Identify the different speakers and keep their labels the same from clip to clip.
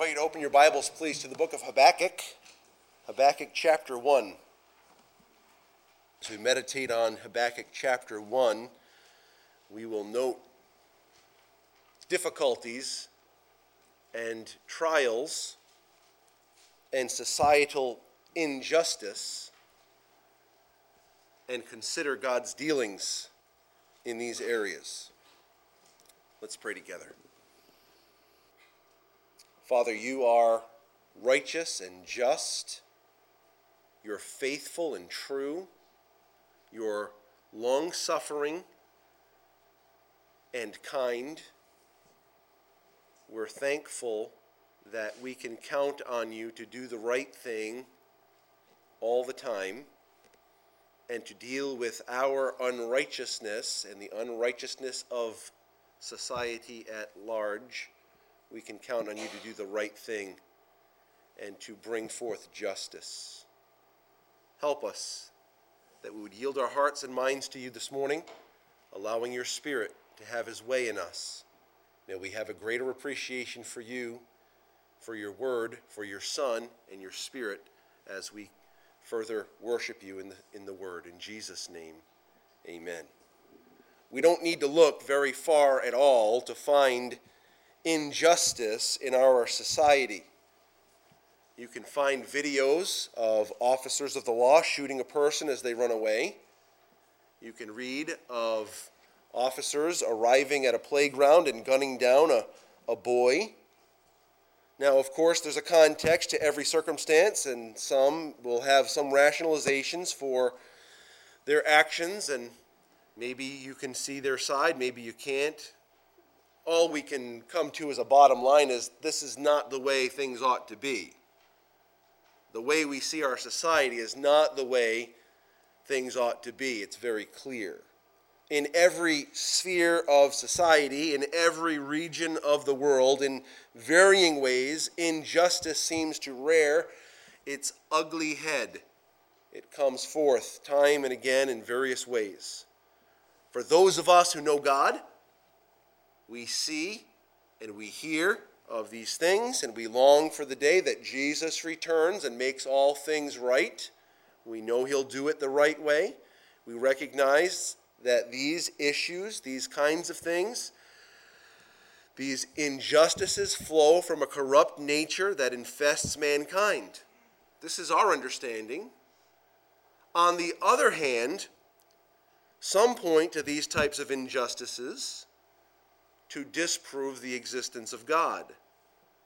Speaker 1: invite you to open your Bibles, please, to the book of Habakkuk, Habakkuk chapter 1. As we meditate on Habakkuk chapter 1, we will note difficulties and trials and societal injustice and consider God's dealings in these areas. Let's pray together. Father, you are righteous and just. You're faithful and true. You're long suffering and kind. We're thankful that we can count on you to do the right thing all the time and to deal with our unrighteousness and the unrighteousness of society at large we can count on you to do the right thing and to bring forth justice. Help us that we would yield our hearts and minds to you this morning, allowing your Spirit to have his way in us. May we have a greater appreciation for you, for your word, for your Son, and your Spirit as we further worship you in the, in the word. In Jesus' name, amen. We don't need to look very far at all to find injustice in our society. You can find videos of officers of the law shooting a person as they run away. You can read of officers arriving at a playground and gunning down a, a boy. Now, of course, there's a context to every circumstance, and some will have some rationalizations for their actions, and maybe you can see their side, maybe you can't all we can come to as a bottom line is this is not the way things ought to be. The way we see our society is not the way things ought to be. It's very clear. In every sphere of society, in every region of the world, in varying ways, injustice seems to rear its ugly head. It comes forth time and again in various ways. For those of us who know God, we see and we hear of these things, and we long for the day that Jesus returns and makes all things right. We know He'll do it the right way. We recognize that these issues, these kinds of things, these injustices flow from a corrupt nature that infests mankind. This is our understanding. On the other hand, some point to these types of injustices to disprove the existence of God.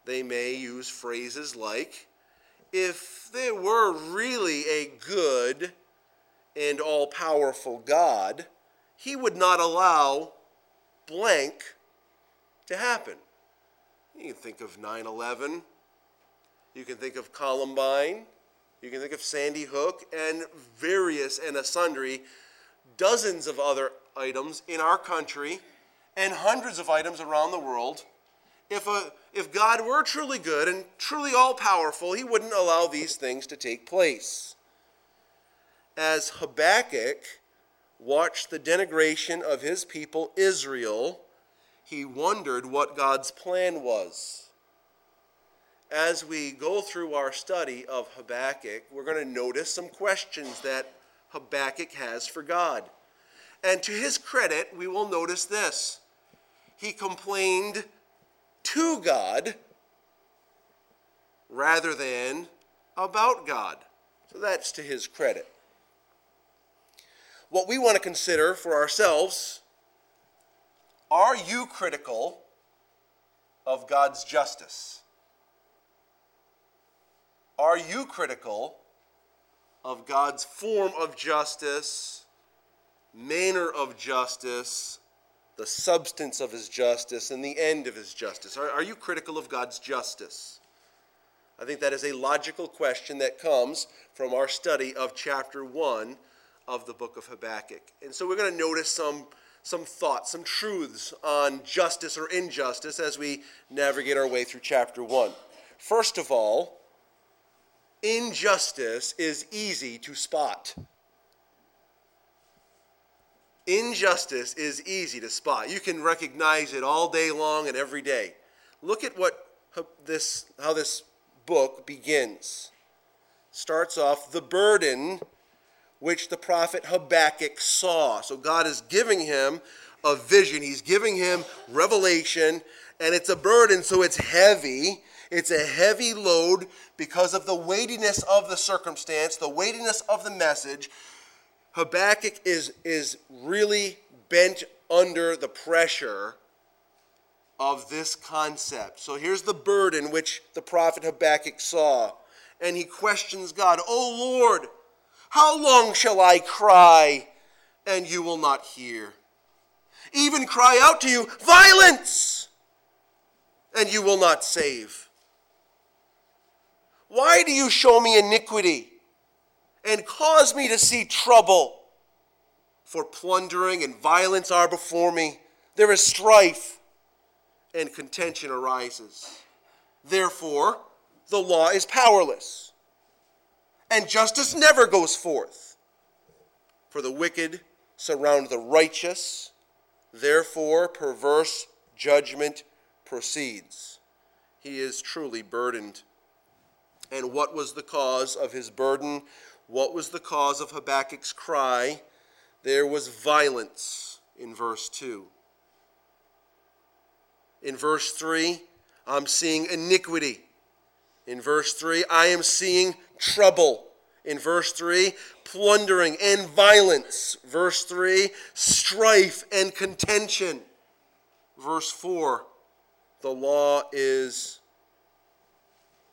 Speaker 1: They may use phrases like, if there were really a good and all powerful God, he would not allow blank to happen. You can think of 9 11, you can think of Columbine, you can think of Sandy Hook, and various and sundry dozens of other items in our country and hundreds of items around the world. If, a, if God were truly good and truly all powerful, he wouldn't allow these things to take place. As Habakkuk watched the denigration of his people, Israel, he wondered what God's plan was. As we go through our study of Habakkuk, we're going to notice some questions that Habakkuk has for God. And to his credit, we will notice this he complained to God rather than about God. So that's to his credit. What we want to consider for ourselves are you critical of God's justice? Are you critical of God's form of justice, manner of justice, the substance of his justice and the end of his justice? Are, are you critical of God's justice? I think that is a logical question that comes from our study of chapter 1 of the book of Habakkuk. And so we're going to notice some, some thoughts, some truths on justice or injustice as we navigate our way through chapter 1. First of all, injustice is easy to spot. Injustice is easy to spot. You can recognize it all day long and every day. Look at what this, how this book begins. Starts off the burden which the prophet Habakkuk saw. So God is giving him a vision, he's giving him revelation, and it's a burden, so it's heavy. It's a heavy load because of the weightiness of the circumstance, the weightiness of the message. Habakkuk is, is really bent under the pressure of this concept. So here's the burden which the prophet Habakkuk saw. And he questions God, Oh Lord, how long shall I cry and you will not hear? Even cry out to you, Violence! And you will not save. Why do you show me iniquity and cause me to see trouble? For plundering and violence are before me. There is strife and contention arises. Therefore, the law is powerless and justice never goes forth. For the wicked surround the righteous, therefore, perverse judgment proceeds. He is truly burdened. And what was the cause of his burden? What was the cause of Habakkuk's cry? There was violence in verse 2. In verse 3, I'm seeing iniquity. In verse 3, I am seeing trouble. In verse 3, plundering and violence. Verse 3, strife and contention. Verse 4, the law is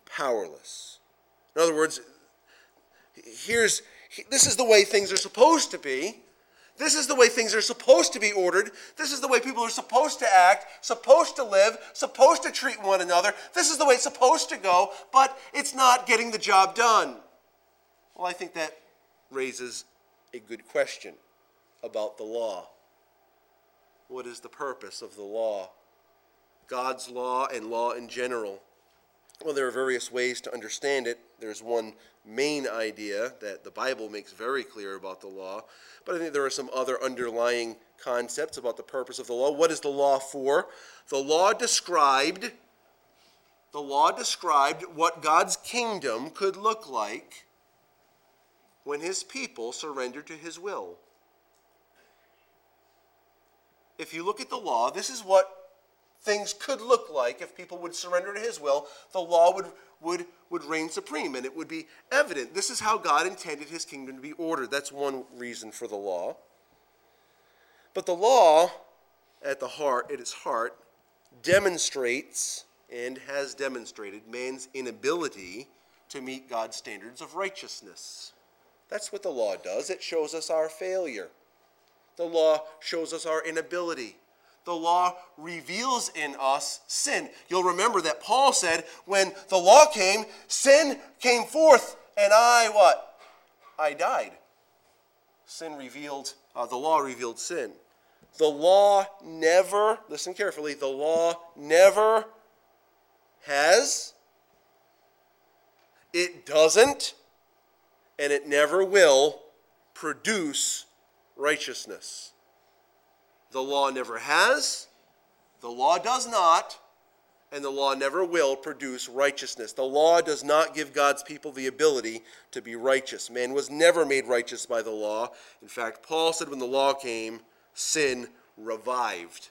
Speaker 1: powerless. In other words, here's this is the way things are supposed to be. This is the way things are supposed to be ordered. This is the way people are supposed to act, supposed to live, supposed to treat one another. This is the way it's supposed to go, but it's not getting the job done. Well, I think that raises a good question about the law. What is the purpose of the law? God's law and law in general. Well, there are various ways to understand it. There's one main idea that the Bible makes very clear about the law, but I think there are some other underlying concepts about the purpose of the law. What is the law for? The law described the law described what God's kingdom could look like when his people surrendered to his will. If you look at the law, this is what things could look like if people would surrender to his will. The law would, would, would reign supreme and it would be evident. This is how God intended his kingdom to be ordered. That's one reason for the law. But the law, at the heart, at its heart, demonstrates and has demonstrated man's inability to meet God's standards of righteousness. That's what the law does. It shows us our failure. The law shows us our inability. The law reveals in us sin. You'll remember that Paul said, when the law came, sin came forth, and I what? I died. Sin revealed, uh, the law revealed sin. The law never, listen carefully, the law never has, it doesn't, and it never will produce righteousness. The law never has, the law does not, and the law never will produce righteousness. The law does not give God's people the ability to be righteous. Man was never made righteous by the law. In fact, Paul said when the law came, sin revived,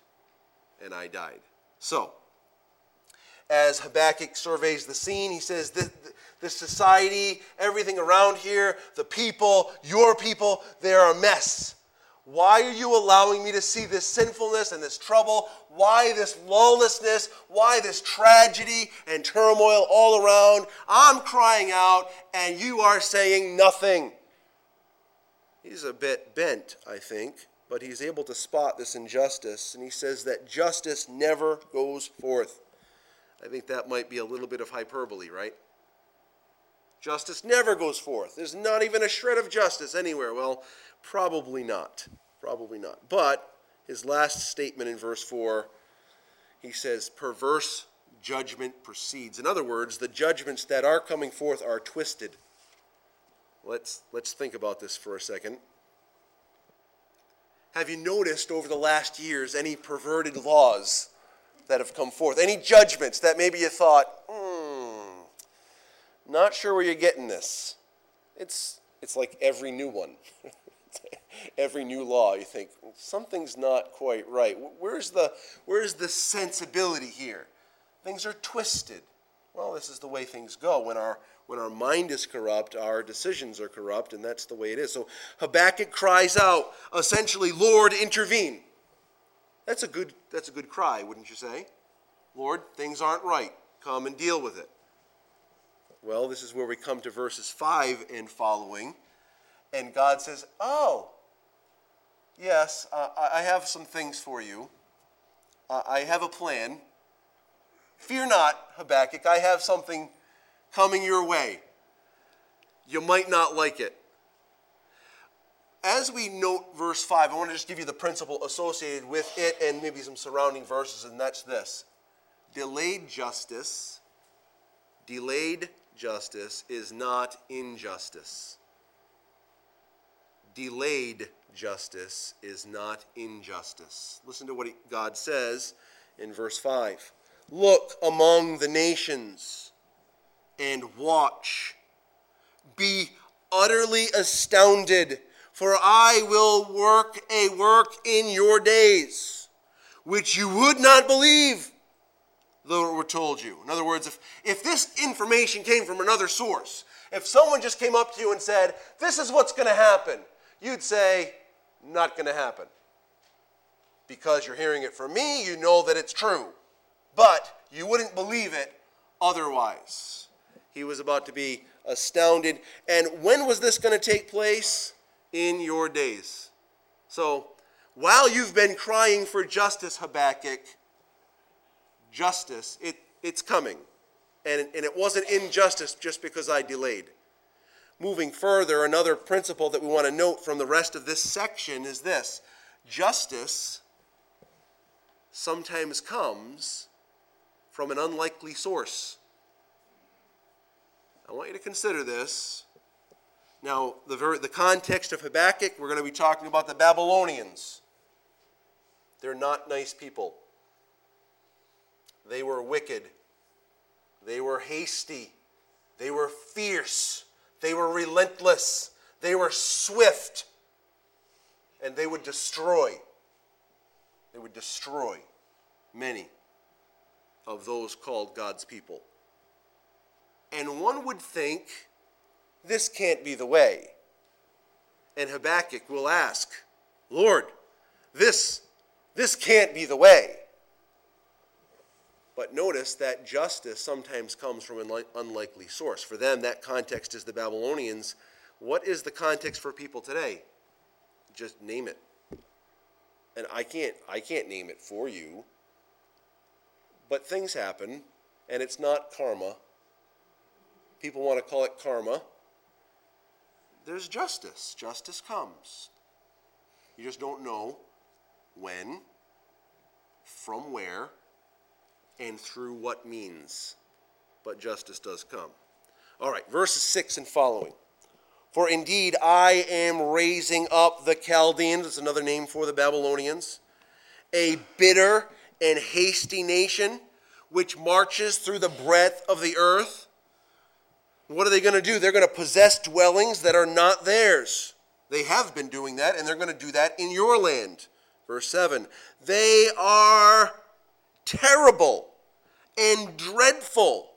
Speaker 1: and I died. So, as Habakkuk surveys the scene, he says, the, the society, everything around here, the people, your people, they're a mess. Why are you allowing me to see this sinfulness and this trouble? Why this lawlessness? Why this tragedy and turmoil all around? I'm crying out, and you are saying nothing. He's a bit bent, I think, but he's able to spot this injustice, and he says that justice never goes forth. I think that might be a little bit of hyperbole, right? Justice never goes forth. There's not even a shred of justice anywhere. Well, probably not. Probably not. But his last statement in verse 4, he says, perverse judgment proceeds. In other words, the judgments that are coming forth are twisted. Let's, let's think about this for a second. Have you noticed over the last years any perverted laws that have come forth? Any judgments that maybe you thought, hmm, not sure where you're getting this? It's, it's like every new one. every new law, you think, something's not quite right. Where's the, where's the sensibility here? Things are twisted. Well, this is the way things go. When our, when our mind is corrupt, our decisions are corrupt, and that's the way it is. So Habakkuk cries out, essentially, Lord, intervene. That's a good, that's a good cry, wouldn't you say? Lord, things aren't right. Come and deal with it. Well, this is where we come to verses 5 and following. And God says, Oh, yes, uh, I have some things for you. Uh, I have a plan. Fear not, Habakkuk, I have something coming your way. You might not like it. As we note verse 5, I want to just give you the principle associated with it and maybe some surrounding verses, and that's this delayed justice, delayed justice is not injustice. Delayed justice is not injustice. Listen to what God says in verse 5. Look among the nations and watch. Be utterly astounded, for I will work a work in your days, which you would not believe, though it were told you. In other words, if, if this information came from another source, if someone just came up to you and said, This is what's going to happen, you'd say, Not going to happen. Because you're hearing it from me, you know that it's true but you wouldn't believe it otherwise. He was about to be astounded. And when was this going to take place? In your days. So, while you've been crying for justice, Habakkuk, justice, it, it's coming. And, and it wasn't injustice just because I delayed. Moving further, another principle that we want to note from the rest of this section is this justice sometimes comes from an unlikely source. I want you to consider this. Now, the, ver- the context of Habakkuk, we're going to be talking about the Babylonians. They're not nice people. They were wicked. They were hasty. They were fierce. They were relentless. They were swift. And they would destroy. They would destroy many of those called God's people. And one would think this can't be the way. And Habakkuk will ask, Lord, this, this can't be the way. But notice that justice sometimes comes from an unlikely source. For them, that context is the Babylonians. What is the context for people today? Just name it. And I can't I can't name it for you. But things happen, and it's not karma. People want to call it karma. There's justice. Justice comes. You just don't know when, from where, and through what means. But justice does come. All right, verses 6 and following. For indeed I am raising up the Chaldeans, that's another name for the Babylonians, a bitter and hasty nation which marches through the breadth of the earth. What are they going to do? They're going to possess dwellings that are not theirs. They have been doing that, and they're going to do that in your land. Verse 7 They are terrible and dreadful.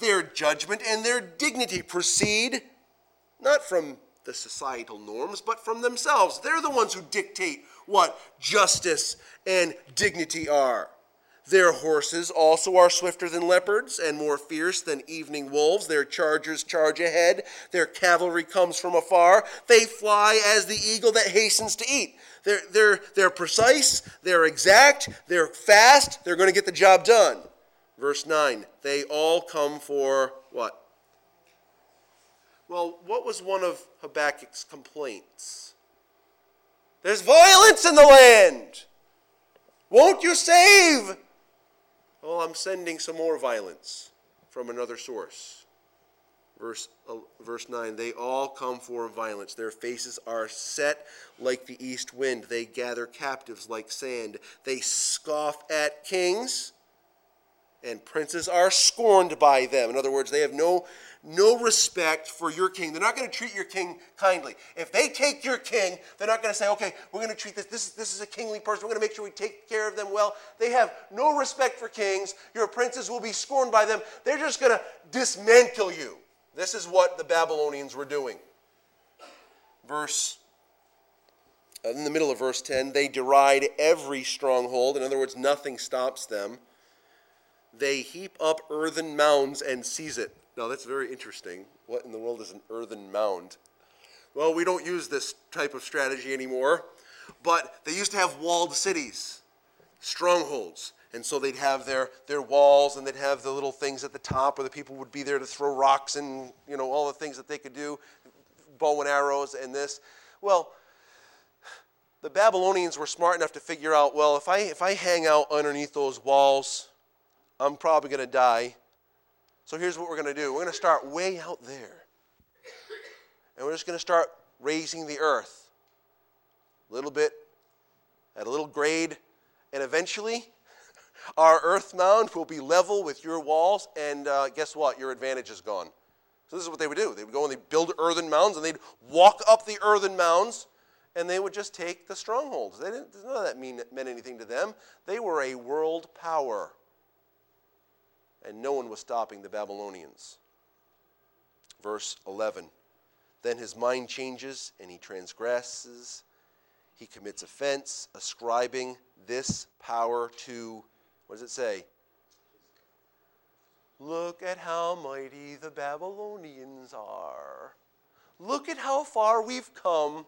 Speaker 1: Their judgment and their dignity proceed not from the societal norms, but from themselves. They're the ones who dictate what justice and dignity are. Their horses also are swifter than leopards and more fierce than evening wolves. Their chargers charge ahead. Their cavalry comes from afar. They fly as the eagle that hastens to eat. They're, they're, they're precise, they're exact, they're fast, they're going to get the job done. Verse 9, they all come for what? Well, what was one of Habakkuk's complaints? There's violence in the land. Won't you save? Well, I'm sending some more violence from another source. Verse, uh, verse 9 They all come for violence. Their faces are set like the east wind. They gather captives like sand. They scoff at kings, and princes are scorned by them. In other words, they have no, no respect for your king. They're not going to treat your king kindly. If they take your king, they're not going to say, okay, we're going to treat this, this, is, this is a kingly person. We're going to make sure we take care of them well. They have no respect for kings. Your princes will be scorned by them. They're just going to dismantle you. This is what the Babylonians were doing. Verse in the middle of verse 10, they deride every stronghold. In other words, nothing stops them. They heap up earthen mounds and seize it. Now, that's very interesting. What in the world is an earthen mound? Well, we don't use this type of strategy anymore, but they used to have walled cities, strongholds. And so they'd have their, their walls and they'd have the little things at the top where the people would be there to throw rocks and, you know, all the things that they could do, bow and arrows and this. Well, the Babylonians were smart enough to figure out, well, if I, if I hang out underneath those walls, I'm probably going to die. So here's what we're going to do we're going to start way out there. And we're just going to start raising the earth a little bit at a little grade. And eventually, our earth mound will be level with your walls, and uh, guess what? Your advantage is gone. So this is what they would do. They would go and they'd build earthen mounds, and they'd walk up the earthen mounds, and they would just take the strongholds. They didn't, none of that mean, meant anything to them. They were a world power, and no one was stopping the Babylonians. Verse 11 Then his mind changes, and he transgresses. He commits offense, ascribing this power to what does it say? Look at how mighty the Babylonians are. Look at how far we've come.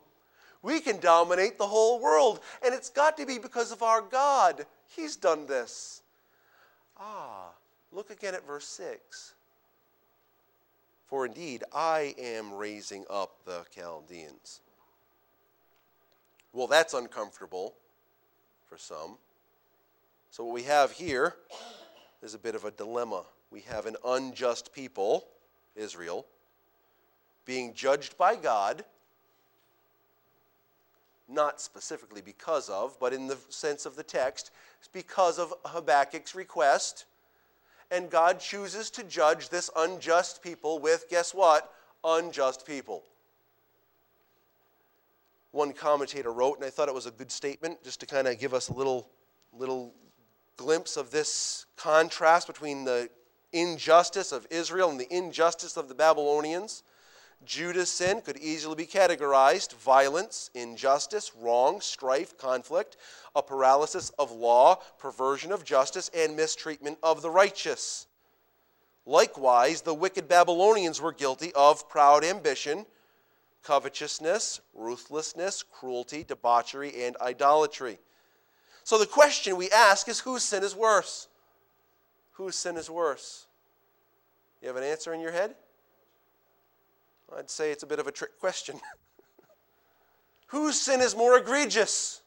Speaker 1: We can dominate the whole world. And it's got to be because of our God. He's done this. Ah, look again at verse 6. For indeed, I am raising up the Chaldeans. Well, that's uncomfortable for some. So, what we have here is a bit of a dilemma. We have an unjust people, Israel, being judged by God, not specifically because of, but in the sense of the text, because of Habakkuk's request. And God chooses to judge this unjust people with, guess what? Unjust people. One commentator wrote, and I thought it was a good statement, just to kind of give us a little, little glimpse of this contrast between the injustice of Israel and the injustice of the Babylonians. Judah's sin could easily be categorized violence, injustice, wrong, strife, conflict, a paralysis of law, perversion of justice, and mistreatment of the righteous. Likewise, the wicked Babylonians were guilty of proud ambition, covetousness, ruthlessness, cruelty, debauchery, and idolatry. So the question we ask is whose sin is worse? Whose sin is worse? You have an answer in your head? I'd say it's a bit of a trick question. whose sin is more egregious?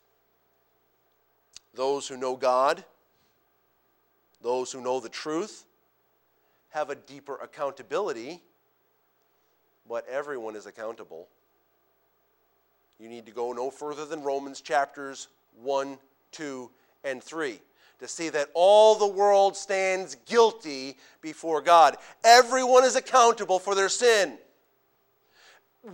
Speaker 1: Those who know God, those who know the truth, have a deeper accountability, but everyone is accountable. You need to go no further than Romans chapters 1 2, and 3 to see that all the world stands guilty before God. Everyone is accountable for their sin.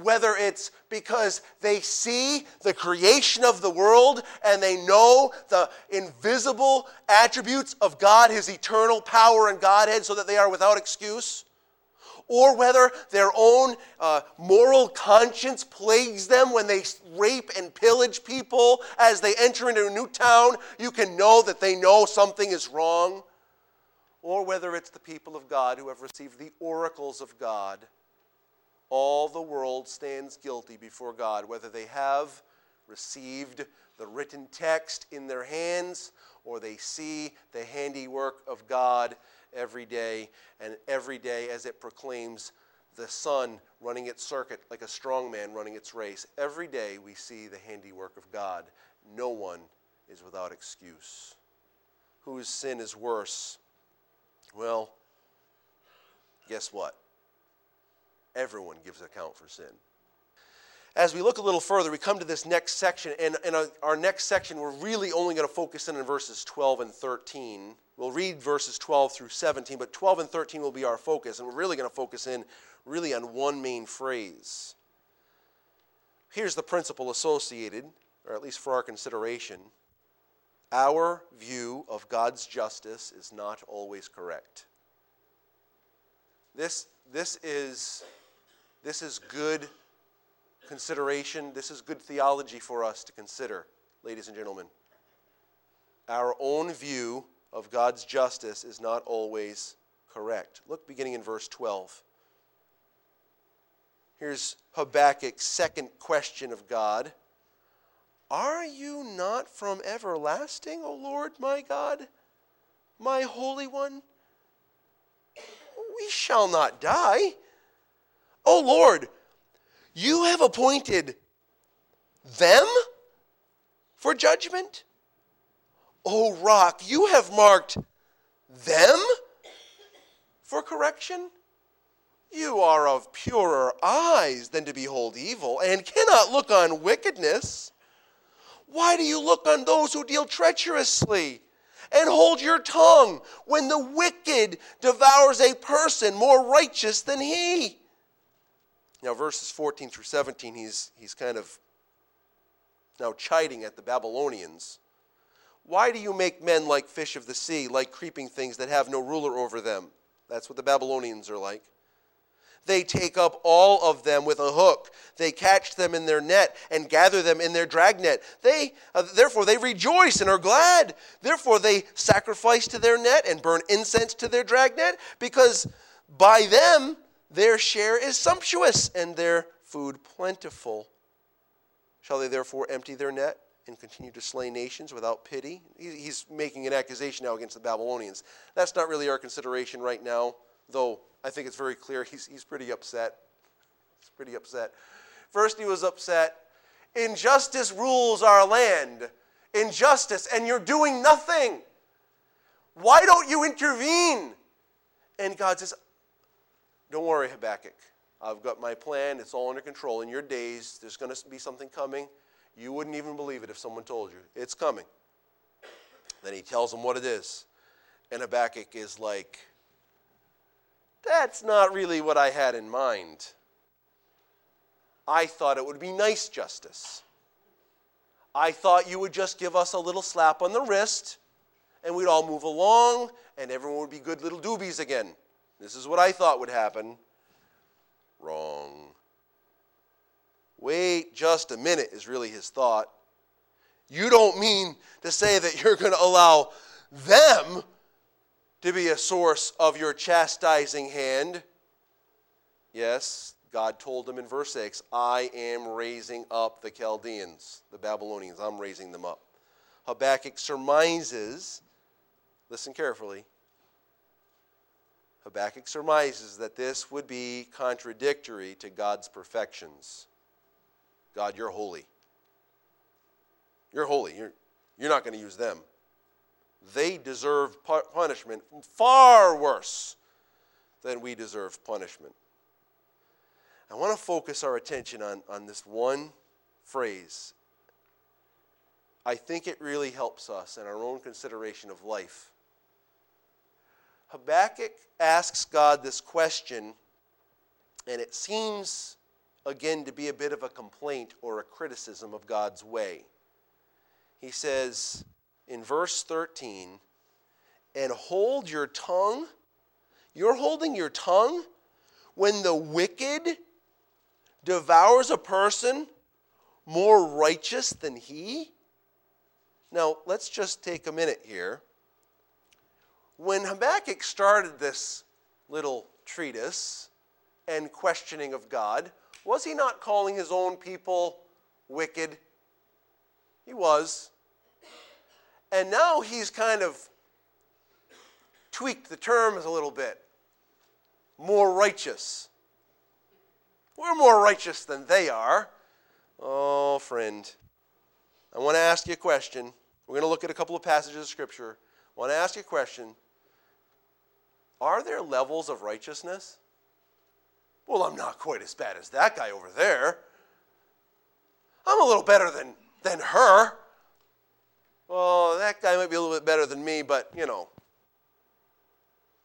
Speaker 1: Whether it's because they see the creation of the world and they know the invisible attributes of God, His eternal power and Godhead, so that they are without excuse or whether their own uh, moral conscience plagues them when they rape and pillage people as they enter into a new town, you can know that they know something is wrong. Or whether it's the people of God who have received the oracles of God. All the world stands guilty before God, whether they have received the written text in their hands or they see the handiwork of God every day, and every day as it proclaims the sun running its circuit like a strong man running its race. Every day we see the handiwork of God. No one is without excuse. Whose sin is worse? Well, guess what? Everyone gives account for sin. As we look a little further, we come to this next section, and in our next section, we're really only going to focus in on verses 12 and 13. We'll read verses 12 through 17, but 12 and 13 will be our focus, and we're really going to focus in really on one main phrase. Here's the principle associated, or at least for our consideration. Our view of God's justice is not always correct. This, this, is, this is good consideration. This is good theology for us to consider, ladies and gentlemen. Our own view of God's justice is not always correct. Look beginning in verse 12. Here's Habakkuk's second question of God Are you not from everlasting, O Lord my God, my Holy One? We shall not die. O Lord, you have appointed them for judgment? O rock, you have marked them for correction? You are of purer eyes than to behold evil, and cannot look on wickedness. Why do you look on those who deal treacherously? And hold your tongue when the wicked devours a person more righteous than he. Now, verses 14 through 17, he's, he's kind of now chiding at the Babylonians. Why do you make men like fish of the sea, like creeping things that have no ruler over them? That's what the Babylonians are like. They take up all of them with a hook. They catch them in their net and gather them in their dragnet. They, uh, therefore, they rejoice and are glad. Therefore, they sacrifice to their net and burn incense to their dragnet, because by them their share is sumptuous and their food plentiful. Shall they therefore empty their net and continue to slay nations without pity? He's making an accusation now against the Babylonians. That's not really our consideration right now, though I think it's very clear he's, he's pretty upset. He's pretty upset. First, he was upset. Injustice rules our land. Injustice, and you're doing nothing. Why don't you intervene? And God says, Don't worry, Habakkuk. I've got my plan. It's all under control. In your days, there's going to be something coming. You wouldn't even believe it if someone told you. It's coming. Then he tells him what it is. And Habakkuk is like, that's not really what I had in mind. I thought it would be nice justice. I thought you would just give us a little slap on the wrist and we'd all move along and everyone would be good little doobies again. This is what I thought would happen. Wrong. Wait just a minute, is really his thought. You don't mean to say that you're going to allow them to be a source of your chastising hand. Yes, God told him in verse 6 I am raising up the Chaldeans, the Babylonians. I'm raising them up. Habakkuk surmises, listen carefully. Habakkuk surmises that this would be contradictory to God's perfections. God, you're holy. You're holy. You're, you're not going to use them they deserve punishment far worse than we deserve punishment. I want to focus our attention on, on this one phrase. I think it really helps us in our own consideration of life. Habakkuk asks God this question, and it seems, again, to be a bit of a complaint or a criticism of God's way. He says, in verse 13 and hold your tongue. You're holding your tongue when the wicked devours a person more righteous than he? Now, let's just take a minute here. When Habakkuk started this little treatise and questioning of God, was he not calling his own people wicked? He was. And now he's kind of tweaked the terms a little bit. More righteous. We're more righteous than they are. Oh, friend. I want to ask you a question. We're going to look at a couple of passages of Scripture. I want to ask you a question. Are there levels of righteousness? Well, I'm not quite as bad as that guy over there. I'm a little better than, than her. Well, that guy might be a little bit better than me, but you know.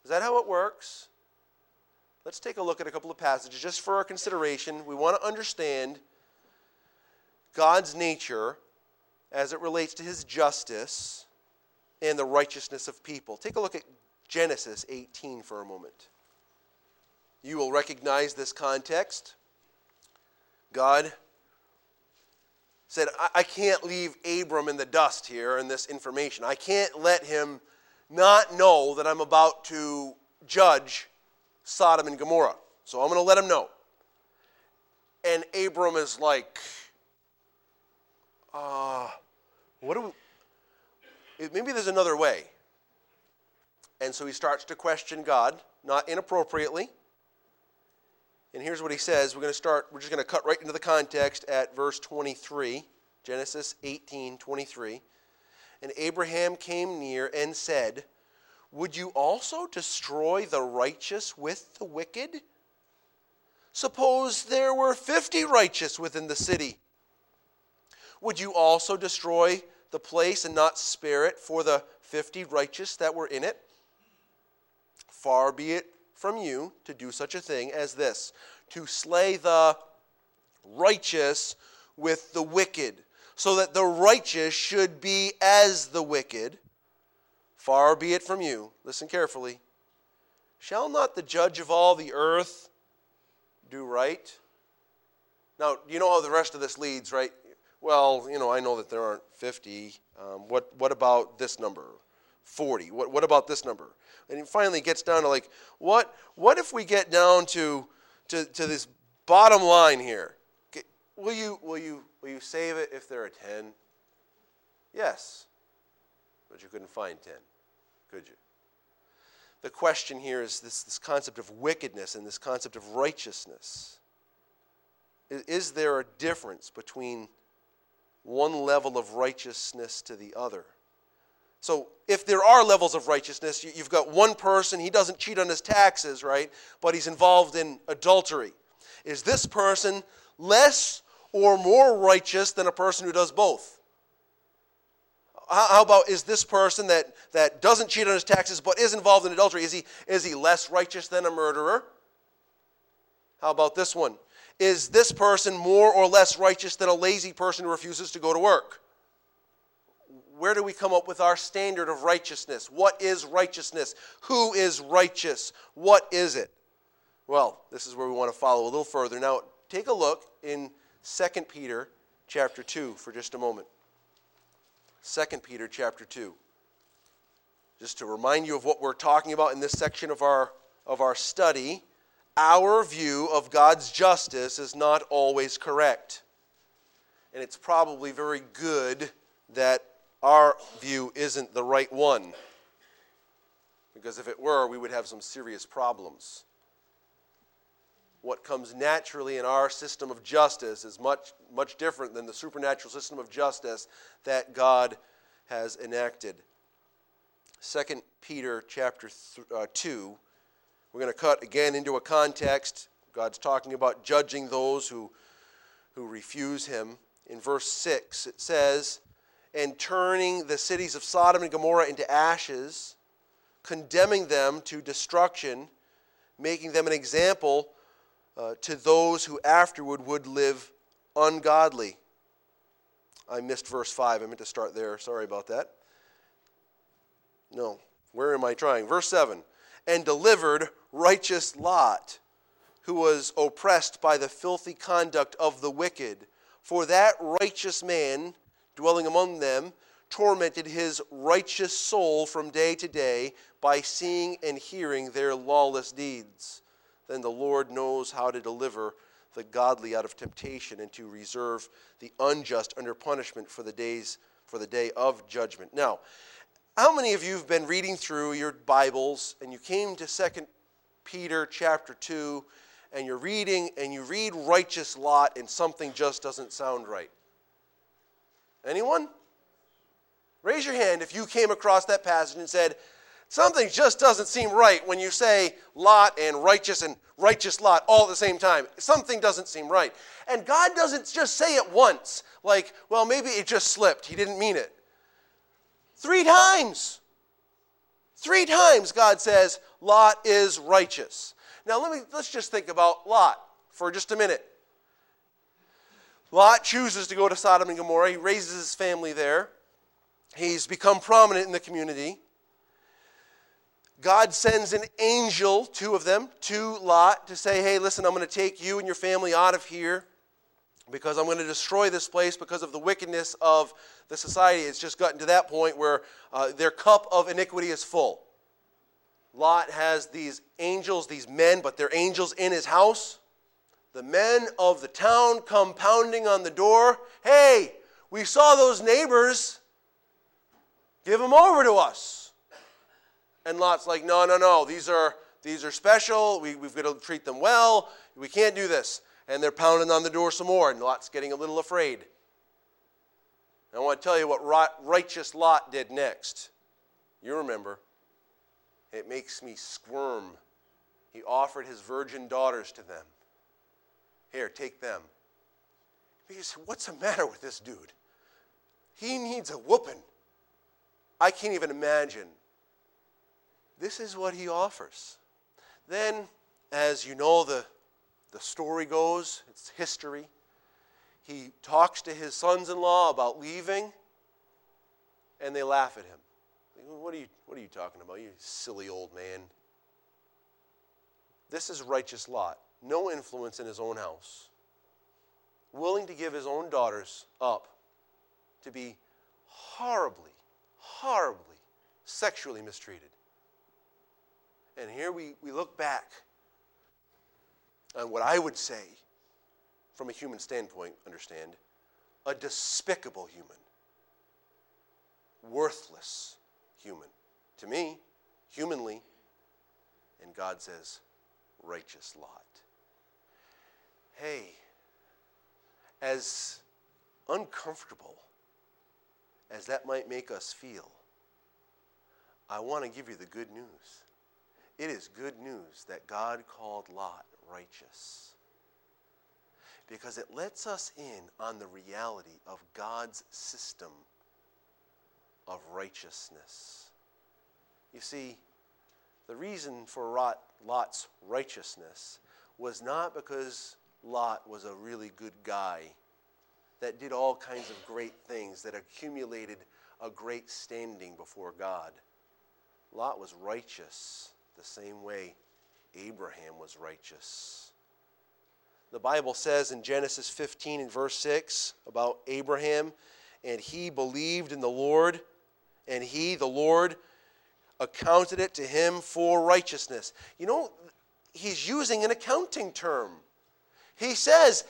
Speaker 1: Is that how it works? Let's take a look at a couple of passages just for our consideration. We want to understand God's nature as it relates to his justice and the righteousness of people. Take a look at Genesis 18 for a moment. You will recognize this context. God said, I, I can't leave Abram in the dust here in this information. I can't let him not know that I'm about to judge Sodom and Gomorrah. So I'm going to let him know. And Abram is like, uh, what do we, maybe there's another way. And so he starts to question God, not inappropriately. And here's what he says. We're going to start, we're just going to cut right into the context at verse 23, Genesis 18 23. And Abraham came near and said, Would you also destroy the righteous with the wicked? Suppose there were 50 righteous within the city. Would you also destroy the place and not spare it for the 50 righteous that were in it? Far be it from you to do such a thing as this to slay the righteous with the wicked, so that the righteous should be as the wicked. Far be it from you, listen carefully. Shall not the judge of all the earth do right? Now, you know how the rest of this leads, right? Well, you know, I know that there aren't 50. Um, what, what about this number? 40. What, what about this number? And he finally gets down to like, what, what if we get down to, to, to this bottom line here? Will you, will, you, will you save it if there are 10? Yes. But you couldn't find 10, could you? The question here is this, this concept of wickedness and this concept of righteousness. Is, is there a difference between one level of righteousness to the other? So, if there are levels of righteousness, you've got one person, he doesn't cheat on his taxes, right? But he's involved in adultery. Is this person less or more righteous than a person who does both? How about is this person that, that doesn't cheat on his taxes but is involved in adultery, is he, is he less righteous than a murderer? How about this one? Is this person more or less righteous than a lazy person who refuses to go to work? Where do we come up with our standard of righteousness? What is righteousness? Who is righteous? What is it? Well, this is where we want to follow a little further. Now, take a look in 2 Peter chapter 2 for just a moment. 2 Peter chapter 2. Just to remind you of what we're talking about in this section of our, of our study, our view of God's justice is not always correct. And it's probably very good that our view isn't the right one. Because if it were, we would have some serious problems. What comes naturally in our system of justice is much, much different than the supernatural system of justice that God has enacted. 2 Peter chapter th- uh, 2, we're going to cut again into a context. God's talking about judging those who, who refuse him. In verse 6, it says, and turning the cities of Sodom and Gomorrah into ashes, condemning them to destruction, making them an example uh, to those who afterward would live ungodly. I missed verse 5. I meant to start there. Sorry about that. No. Where am I trying? Verse 7 And delivered righteous Lot, who was oppressed by the filthy conduct of the wicked. For that righteous man dwelling among them, tormented his righteous soul from day to day by seeing and hearing their lawless deeds. Then the Lord knows how to deliver the godly out of temptation and to reserve the unjust under punishment for the days for the day of judgment. Now, how many of you have been reading through your Bibles and you came to 2 Peter chapter 2 and you're reading and you read righteous Lot and something just doesn't sound right? Anyone? Raise your hand if you came across that passage and said, Something just doesn't seem right when you say Lot and righteous and righteous Lot all at the same time. Something doesn't seem right. And God doesn't just say it once, like, well, maybe it just slipped. He didn't mean it. Three times. Three times God says Lot is righteous. Now let me let's just think about Lot for just a minute. Lot chooses to go to Sodom and Gomorrah. He raises his family there. He's become prominent in the community. God sends an angel, two of them, to Lot to say, Hey, listen, I'm going to take you and your family out of here because I'm going to destroy this place because of the wickedness of the society. It's just gotten to that point where uh, their cup of iniquity is full. Lot has these angels, these men, but they're angels in his house. The men of the town come pounding on the door. Hey, we saw those neighbors. Give them over to us. And Lot's like, no, no, no. These are, these are special. We, we've got to treat them well. We can't do this. And they're pounding on the door some more, and Lot's getting a little afraid. I want to tell you what righteous Lot did next. You remember. It makes me squirm. He offered his virgin daughters to them. Here, take them. Because what's the matter with this dude? He needs a whooping. I can't even imagine. This is what he offers. Then, as you know, the, the story goes, it's history. He talks to his sons in law about leaving, and they laugh at him. What are, you, what are you talking about, you silly old man? This is righteous Lot. No influence in his own house. Willing to give his own daughters up to be horribly, horribly sexually mistreated. And here we, we look back on what I would say, from a human standpoint, understand, a despicable human, worthless human. To me, humanly, and God says, righteous Lot. Hey, as uncomfortable as that might make us feel, I want to give you the good news. It is good news that God called Lot righteous because it lets us in on the reality of God's system of righteousness. You see, the reason for Lot's righteousness was not because Lot was a really good guy that did all kinds of great things, that accumulated a great standing before God. Lot was righteous the same way Abraham was righteous. The Bible says in Genesis 15 and verse 6 about Abraham, and he believed in the Lord and he, the Lord, accounted it to him for righteousness. You know, he's using an accounting term. He says,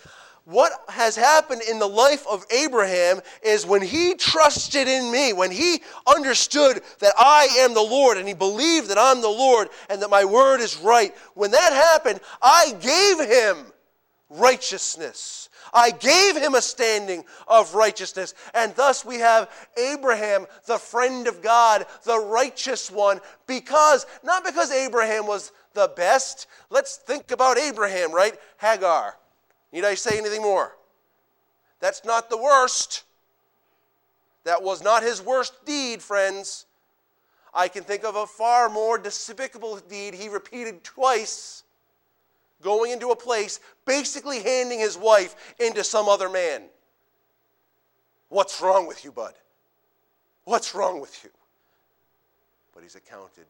Speaker 1: what has happened in the life of Abraham is when he trusted in me, when he understood that I am the Lord and he believed that I'm the Lord and that my word is right, when that happened, I gave him righteousness. I gave him a standing of righteousness. And thus we have Abraham, the friend of God, the righteous one, because, not because Abraham was the best. Let's think about Abraham, right? Hagar. Need I say anything more? That's not the worst. That was not his worst deed, friends. I can think of a far more despicable deed he repeated twice going into a place, basically handing his wife into some other man. What's wrong with you, bud? What's wrong with you? But he's accounted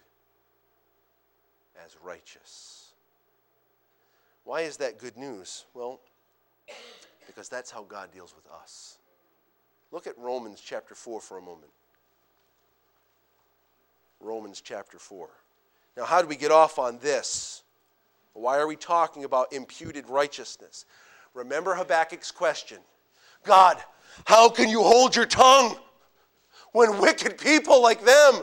Speaker 1: as righteous. Why is that good news? Well, because that's how God deals with us. Look at Romans chapter 4 for a moment. Romans chapter 4. Now, how do we get off on this? Why are we talking about imputed righteousness? Remember Habakkuk's question God, how can you hold your tongue when wicked people like them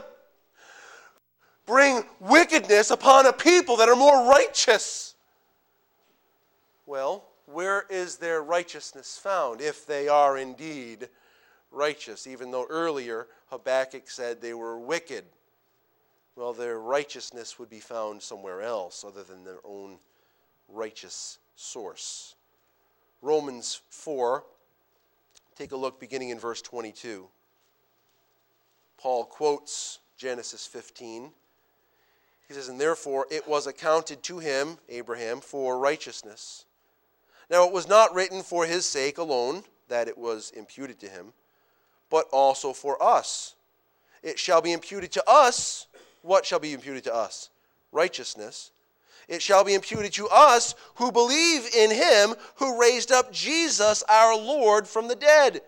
Speaker 1: bring wickedness upon a people that are more righteous? Well, where is their righteousness found if they are indeed righteous? Even though earlier Habakkuk said they were wicked. well, their righteousness would be found somewhere else other than their own righteous source. Romans 4, take a look beginning in verse 22. Paul quotes Genesis 15. He says, And therefore it was accounted to him, Abraham, for righteousness. Now it was not written for his sake alone that it was imputed to him, but also for us. It shall be imputed to us. What shall be imputed to us? Righteousness. It shall be imputed to us who believe in him who raised up Jesus our Lord from the dead.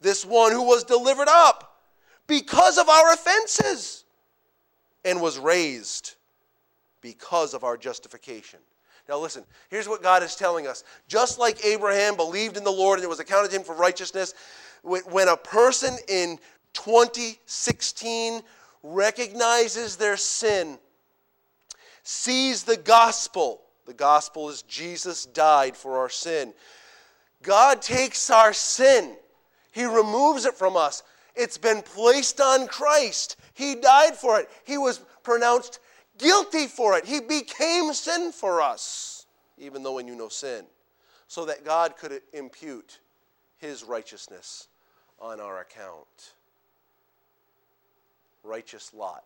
Speaker 1: This one who was delivered up because of our offenses and was raised because of our justification. Now, listen, here's what God is telling us. Just like Abraham believed in the Lord and it was accounted to him for righteousness, when a person in 2016 recognizes their sin, sees the gospel, the gospel is Jesus died for our sin. God takes our sin, He removes it from us. It's been placed on Christ. He died for it. He was pronounced guilty for it. He became sin for us, even though we knew no sin, so that God could impute his righteousness on our account. Righteous Lot.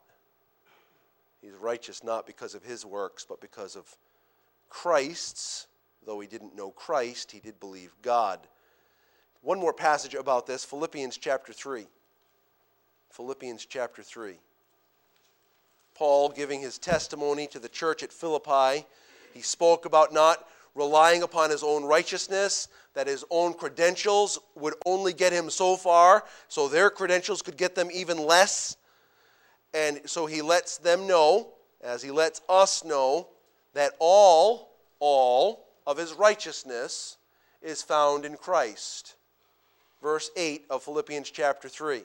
Speaker 1: He's righteous not because of his works, but because of Christ's. Though he didn't know Christ, he did believe God. One more passage about this Philippians chapter 3. Philippians chapter 3. Paul giving his testimony to the church at Philippi. He spoke about not relying upon his own righteousness, that his own credentials would only get him so far, so their credentials could get them even less. And so he lets them know, as he lets us know, that all, all of his righteousness is found in Christ. Verse 8 of Philippians chapter 3.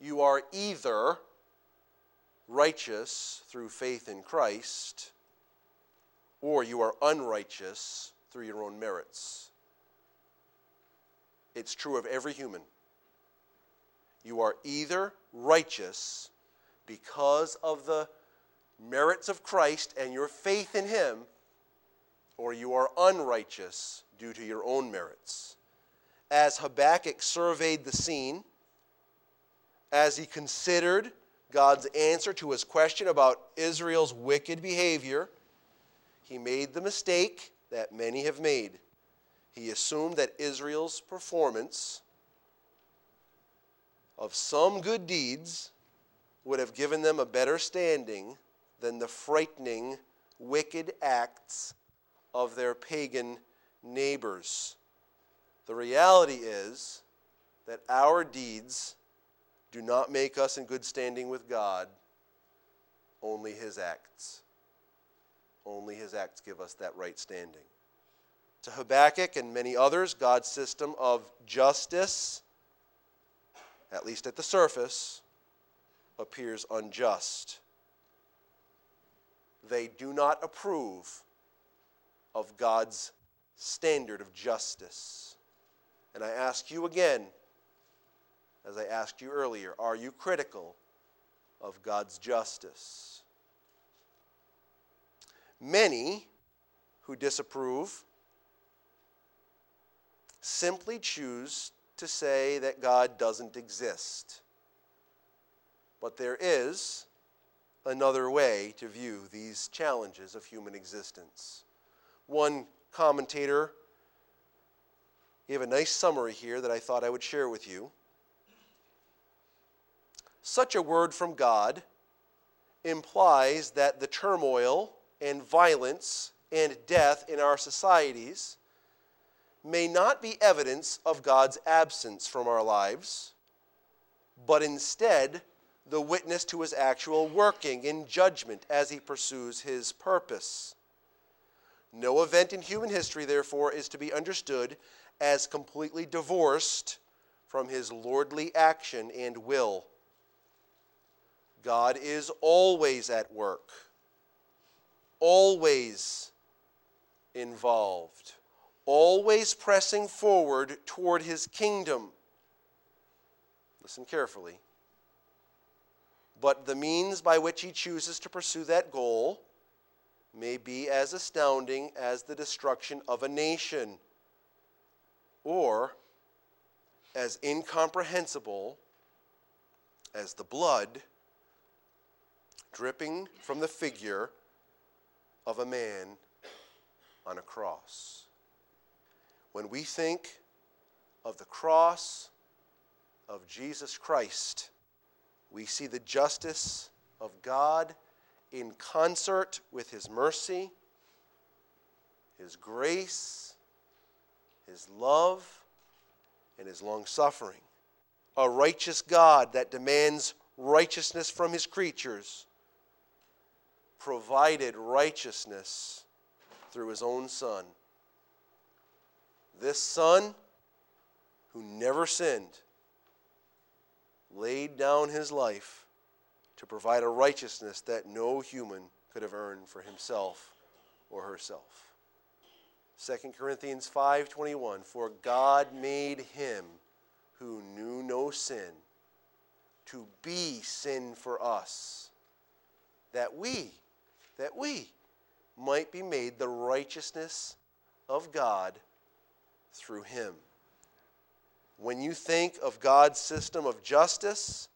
Speaker 1: you are either righteous through faith in Christ or you are unrighteous through your own merits. It's true of every human. You are either righteous because of the merits of Christ and your faith in Him, or you are unrighteous due to your own merits. As Habakkuk surveyed the scene, as he considered God's answer to his question about Israel's wicked behavior, he made the mistake that many have made. He assumed that Israel's performance of some good deeds would have given them a better standing than the frightening, wicked acts of their pagan neighbors. The reality is that our deeds do not make us in good standing with God, only His acts. Only His acts give us that right standing. To Habakkuk and many others, God's system of justice, at least at the surface, appears unjust. They do not approve of God's standard of justice. And I ask you again, as I asked you earlier, are you critical of God's justice? Many who disapprove simply choose to say that God doesn't exist. But there is another way to view these challenges of human existence. One commentator gave a nice summary here that I thought I would share with you. Such a word from God implies that the turmoil and violence and death in our societies may not be evidence of God's absence from our lives, but instead the witness to his actual working in judgment as he pursues his purpose. No event in human history, therefore, is to be understood as completely divorced from his lordly action and will. God is always at work, always involved, always pressing forward toward his kingdom. Listen carefully. But the means by which he chooses to pursue that goal may be as astounding as the destruction of a nation or as incomprehensible as the blood dripping from the figure of a man on a cross. When we think of the cross of Jesus Christ, we see the justice of God in concert with His mercy, His grace, His love, and His long suffering. A righteous God that demands righteousness from His creatures provided righteousness through His own Son. This Son, who never sinned, laid down his life to provide a righteousness that no human could have earned for himself or herself. 2 Corinthians 5:21 For God made him who knew no sin to be sin for us that we that we might be made the righteousness of God through him. When you think of God's system of justice,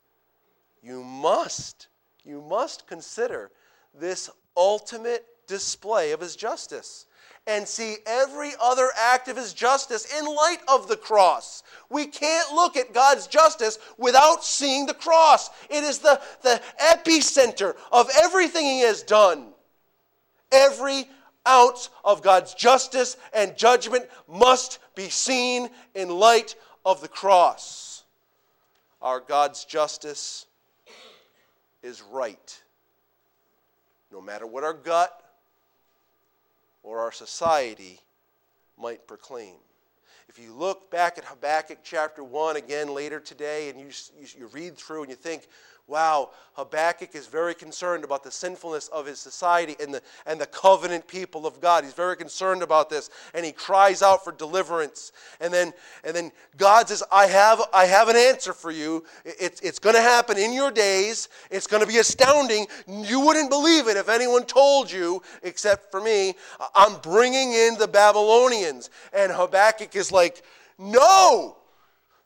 Speaker 1: you must, you must consider this ultimate display of his justice and see every other act of his justice in light of the cross. We can't look at God's justice without seeing the cross. It is the, the epicenter of everything he has done. Every ounce of God's justice and judgment must be seen in light of the cross. Our God's justice is right. No matter what our gut or our society might proclaim. If you look back at Habakkuk chapter 1 again later today and you, you, you read through and you think, Wow, Habakkuk is very concerned about the sinfulness of his society and the, and the covenant people of God. He's very concerned about this, and he cries out for deliverance. And then, and then God says, I have, I have an answer for you. It's, it's going to happen in your days. It's going to be astounding. You wouldn't believe it if anyone told you, except for me. I'm bringing in the Babylonians. And Habakkuk is like, No,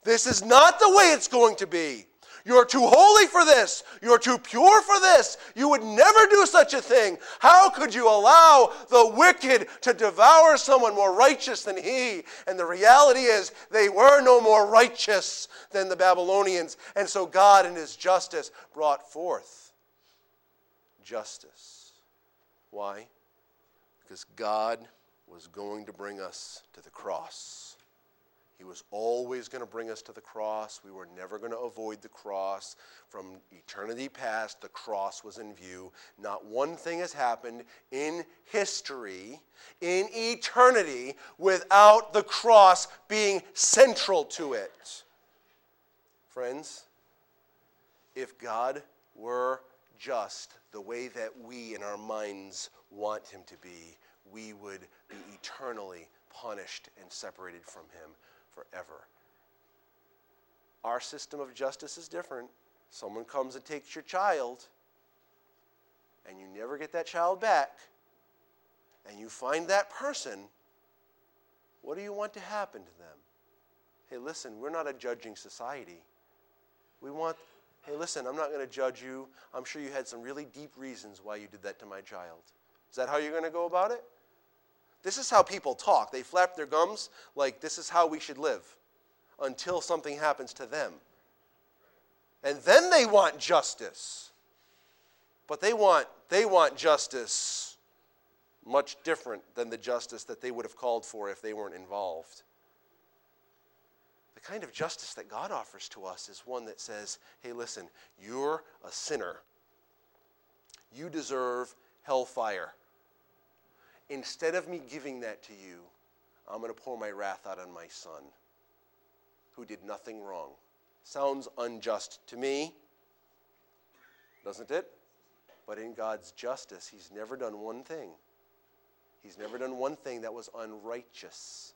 Speaker 1: this is not the way it's going to be. You're too holy for this. You're too pure for this. You would never do such a thing. How could you allow the wicked to devour someone more righteous than he? And the reality is, they were no more righteous than the Babylonians. And so God, in his justice, brought forth justice. Why? Because God was going to bring us to the cross. He was always going to bring us to the cross. We were never going to avoid the cross. From eternity past, the cross was in view. Not one thing has happened in history, in eternity, without the cross being central to it. Friends, if God were just the way that we in our minds want him to be, we would be eternally punished and separated from him forever. Our system of justice is different. Someone comes and takes your child, and you never get that child back, and you find that person, what do you want to happen to them? Hey, listen, we're not a judging society. We want, hey, listen, I'm not going to judge you. I'm sure you had some really deep reasons why you did that to my child. Is that how you're going to go about it? This is how people talk. They flap their gums like this is how we should live until something happens to them. And then they want justice. But they want, they want justice much different than the justice that they would have called for if they weren't involved. The kind of justice that God offers to us is one that says, hey, listen, you're a sinner. You deserve hellfire. Instead of me giving that to you, I'm going to pour my wrath out on my son, who did nothing wrong. Sounds unjust to me, doesn't it? But in God's justice, He's never done one thing. He's never done one thing that was unrighteous.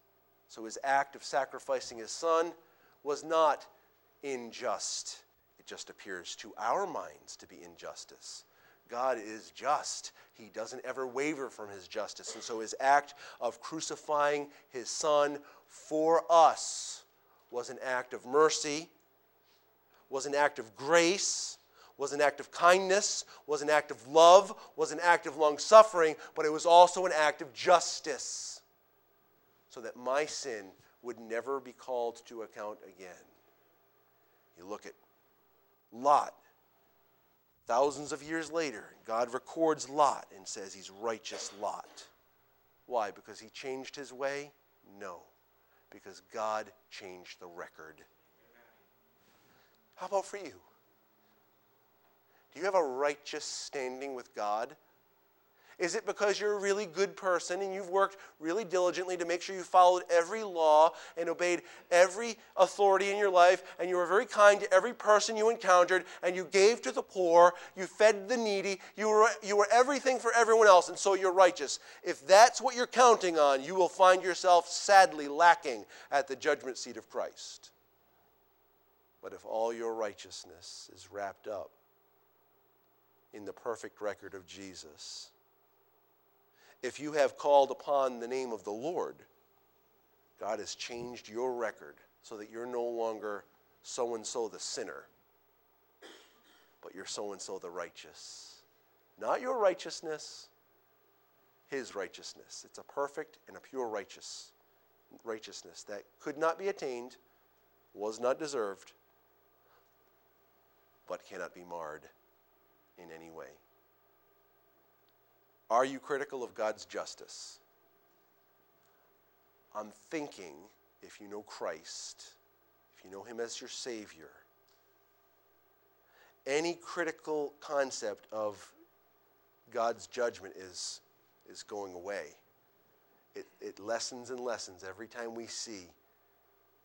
Speaker 1: So his act of sacrificing his son was not unjust. It just appears to our minds to be injustice. God is just. He doesn't ever waver from his justice. And so his act of crucifying his son for us was an act of mercy, was an act of grace, was an act of kindness, was an act of love, was an act of long suffering, but it was also an act of justice so that my sin would never be called to account again. You look at Lot. Thousands of years later, God records Lot and says he's righteous Lot. Why? Because he changed his way? No. Because God changed the record. How about for you? Do you have a righteous standing with God? Is it because you're a really good person and you've worked really diligently to make sure you followed every law and obeyed every authority in your life and you were very kind to every person you encountered and you gave to the poor, you fed the needy, you were, you were everything for everyone else and so you're righteous? If that's what you're counting on, you will find yourself sadly lacking at the judgment seat of Christ. But if all your righteousness is wrapped up in the perfect record of Jesus. If you have called upon the name of the Lord, God has changed your record so that you're no longer so and so the sinner, but you're so and so the righteous. Not your righteousness, his righteousness. It's a perfect and a pure righteous righteousness that could not be attained, was not deserved, but cannot be marred in any way? Are you critical of God's justice? I'm thinking if you know Christ, if you know Him as your Savior, any critical concept of God's judgment is, is going away. It, it lessens and lessens every time we see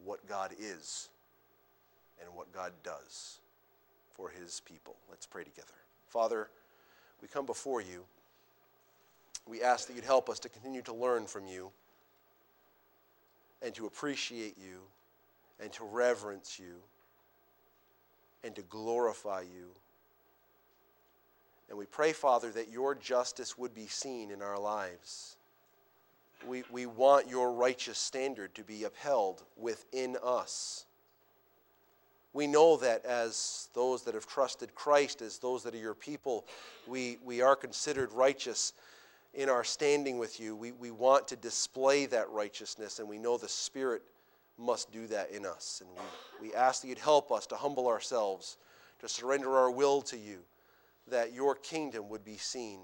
Speaker 1: what God is and what God does for His people. Let's pray together. Father, we come before you. We ask that you'd help us to continue to learn from you and to appreciate you and to reverence you and to glorify you. And we pray, Father, that your justice would be seen in our lives. We, we want your righteous standard to be upheld within us we know that as those that have trusted Christ, as those that are your people, we, we are considered righteous in our standing with you. We, we want to display that righteousness, and we know the Spirit must do that in us. And we, we ask that you'd help us to humble ourselves, to surrender our will to you, that your kingdom would be seen,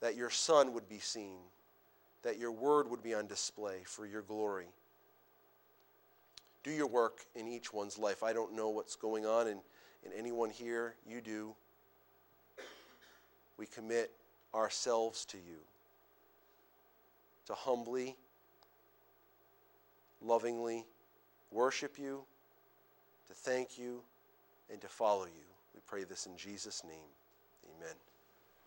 Speaker 1: that your Son would be seen, that your word would be on display for your glory do your work in each one's life. I don't know what's going on in, in anyone here. You do. We commit ourselves to you to humbly, lovingly worship you, to thank you, and to follow you. We pray this in Jesus' name. Amen.